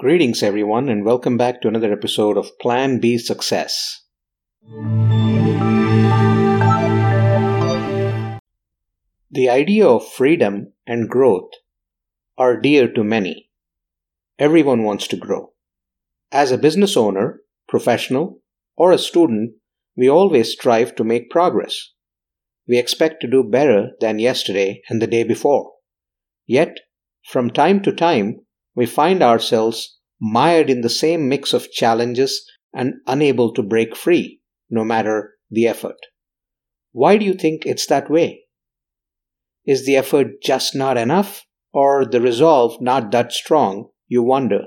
Greetings, everyone, and welcome back to another episode of Plan B Success. The idea of freedom and growth are dear to many. Everyone wants to grow. As a business owner, professional, or a student, we always strive to make progress. We expect to do better than yesterday and the day before. Yet, from time to time, we find ourselves mired in the same mix of challenges and unable to break free, no matter the effort. Why do you think it's that way? Is the effort just not enough, or the resolve not that strong, you wonder?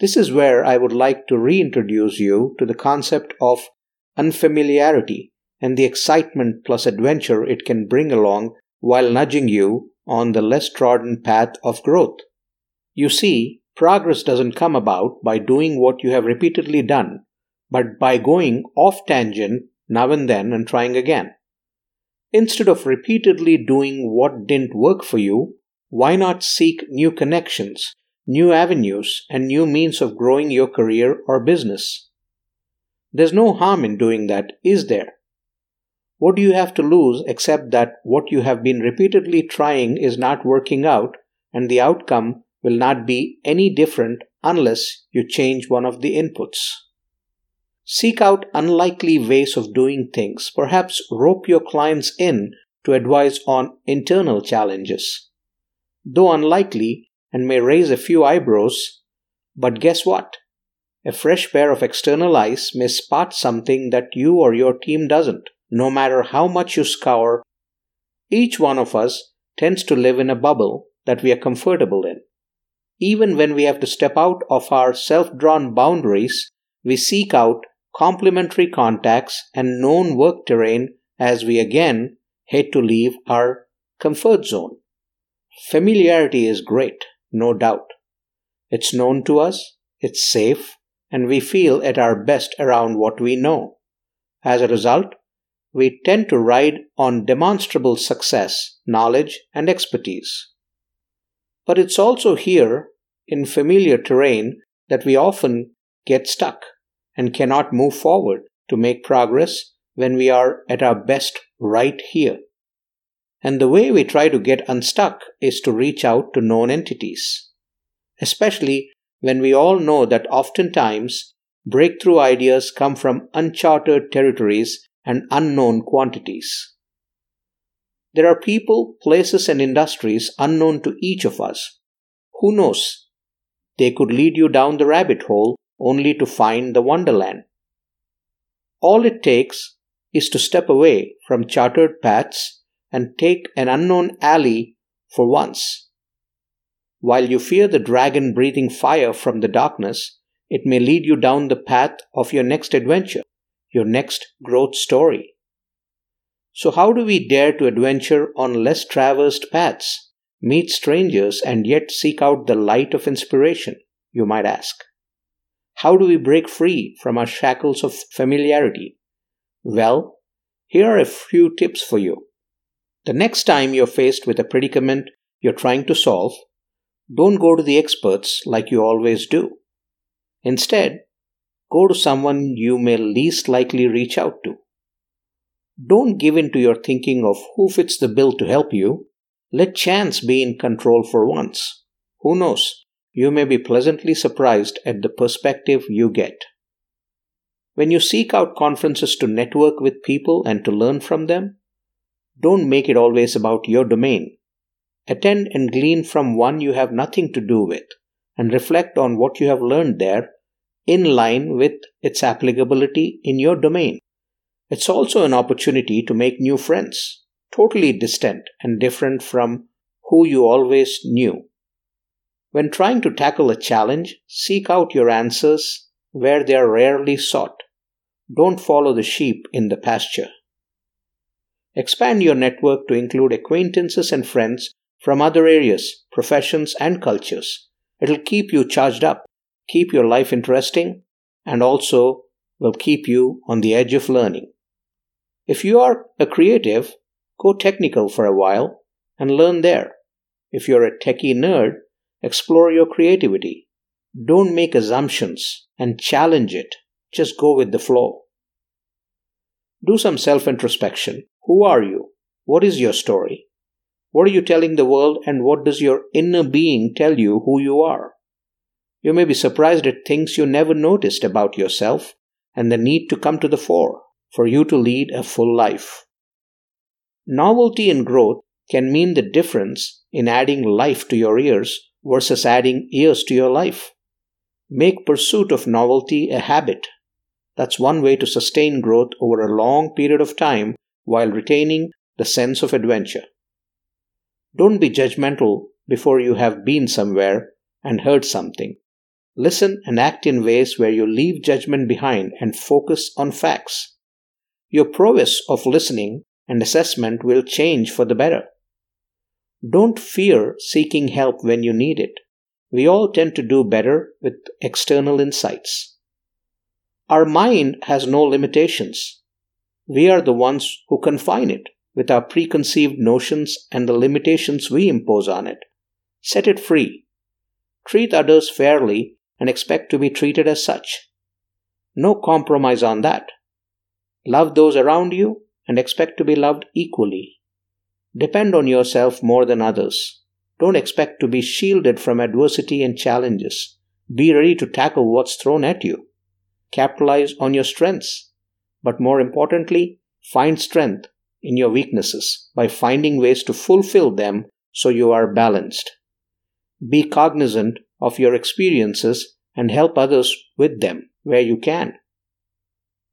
This is where I would like to reintroduce you to the concept of unfamiliarity and the excitement plus adventure it can bring along while nudging you on the less trodden path of growth. You see, progress doesn't come about by doing what you have repeatedly done, but by going off tangent now and then and trying again. Instead of repeatedly doing what didn't work for you, why not seek new connections, new avenues, and new means of growing your career or business? There's no harm in doing that, is there? What do you have to lose except that what you have been repeatedly trying is not working out and the outcome will not be any different unless you change one of the inputs? Seek out unlikely ways of doing things. Perhaps rope your clients in to advise on internal challenges. Though unlikely and may raise a few eyebrows, but guess what? A fresh pair of external eyes may spot something that you or your team doesn't. No matter how much you scour, each one of us tends to live in a bubble that we are comfortable in. Even when we have to step out of our self drawn boundaries, we seek out complementary contacts and known work terrain as we again hate to leave our comfort zone. Familiarity is great, no doubt. It's known to us, it's safe, and we feel at our best around what we know. As a result, we tend to ride on demonstrable success, knowledge, and expertise. But it's also here, in familiar terrain, that we often get stuck and cannot move forward to make progress when we are at our best right here. And the way we try to get unstuck is to reach out to known entities, especially when we all know that oftentimes breakthrough ideas come from uncharted territories and unknown quantities. There are people, places, and industries unknown to each of us. Who knows? They could lead you down the rabbit hole only to find the wonderland. All it takes is to step away from chartered paths and take an unknown alley for once. While you fear the dragon breathing fire from the darkness, it may lead you down the path of your next adventure your next growth story. So, how do we dare to adventure on less traversed paths, meet strangers, and yet seek out the light of inspiration, you might ask? How do we break free from our shackles of familiarity? Well, here are a few tips for you. The next time you're faced with a predicament you're trying to solve, don't go to the experts like you always do. Instead, go to someone you may least likely reach out to. Don't give in to your thinking of who fits the bill to help you. Let chance be in control for once. Who knows? You may be pleasantly surprised at the perspective you get. When you seek out conferences to network with people and to learn from them, don't make it always about your domain. Attend and glean from one you have nothing to do with, and reflect on what you have learned there in line with its applicability in your domain. It's also an opportunity to make new friends, totally distant and different from who you always knew. When trying to tackle a challenge, seek out your answers where they are rarely sought. Don't follow the sheep in the pasture. Expand your network to include acquaintances and friends from other areas, professions, and cultures. It'll keep you charged up keep your life interesting, and also will keep you on the edge of learning. If you are a creative, go technical for a while and learn there. If you're a techie nerd, explore your creativity. Don't make assumptions and challenge it. Just go with the flow. Do some self introspection. Who are you? What is your story? What are you telling the world, and what does your inner being tell you who you are? You may be surprised at things you never noticed about yourself and the need to come to the fore for you to lead a full life. Novelty and growth can mean the difference in adding life to your ears versus adding ears to your life. Make pursuit of novelty a habit. That's one way to sustain growth over a long period of time while retaining the sense of adventure. Don't be judgmental before you have been somewhere and heard something. Listen and act in ways where you leave judgment behind and focus on facts. Your prowess of listening and assessment will change for the better. Don't fear seeking help when you need it. We all tend to do better with external insights. Our mind has no limitations. We are the ones who confine it with our preconceived notions and the limitations we impose on it. Set it free. Treat others fairly and expect to be treated as such. No compromise on that. Love those around you and expect to be loved equally. Depend on yourself more than others. Don't expect to be shielded from adversity and challenges. Be ready to tackle what's thrown at you. Capitalize on your strengths. But more importantly, find strength in your weaknesses by finding ways to fulfill them so you are balanced. Be cognizant of your experiences and help others with them where you can.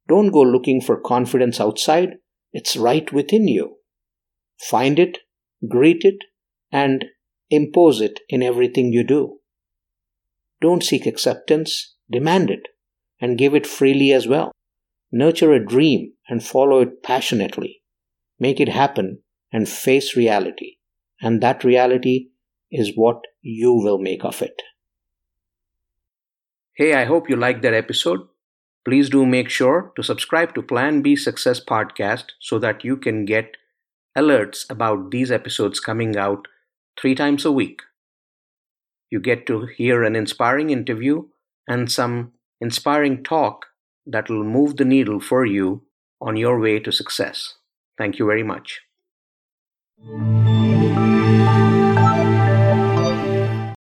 Don't go looking for confidence outside, it's right within you. Find it, greet it, and impose it in everything you do. Don't seek acceptance, demand it, and give it freely as well. Nurture a dream and follow it passionately make it happen, and face reality. And that reality is what you will make of it. Hey, I hope you liked that episode. Please do make sure to subscribe to Plan B Success Podcast so that you can get alerts about these episodes coming out three times a week. You get to hear an inspiring interview and some inspiring talk that will move the needle for you on your way to success. Thank you very much.